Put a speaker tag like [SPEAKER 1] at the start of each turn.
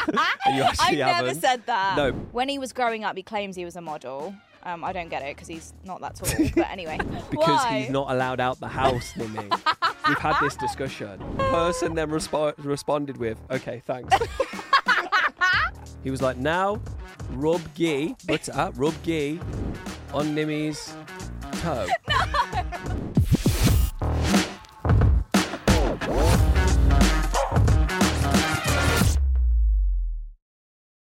[SPEAKER 1] you actually
[SPEAKER 2] I've
[SPEAKER 1] haven't.
[SPEAKER 2] never said that.
[SPEAKER 1] No.
[SPEAKER 2] When he was growing up, he claims he was a model. Um, I don't get it because he's not that tall. But anyway,
[SPEAKER 1] because
[SPEAKER 2] Why?
[SPEAKER 1] he's not allowed out the house, Nimi. We've had this discussion. Person then respo- responded with, "Okay, thanks." he was like, "Now, rub ghee, butter, uh, rub ghee on Nimi's toe."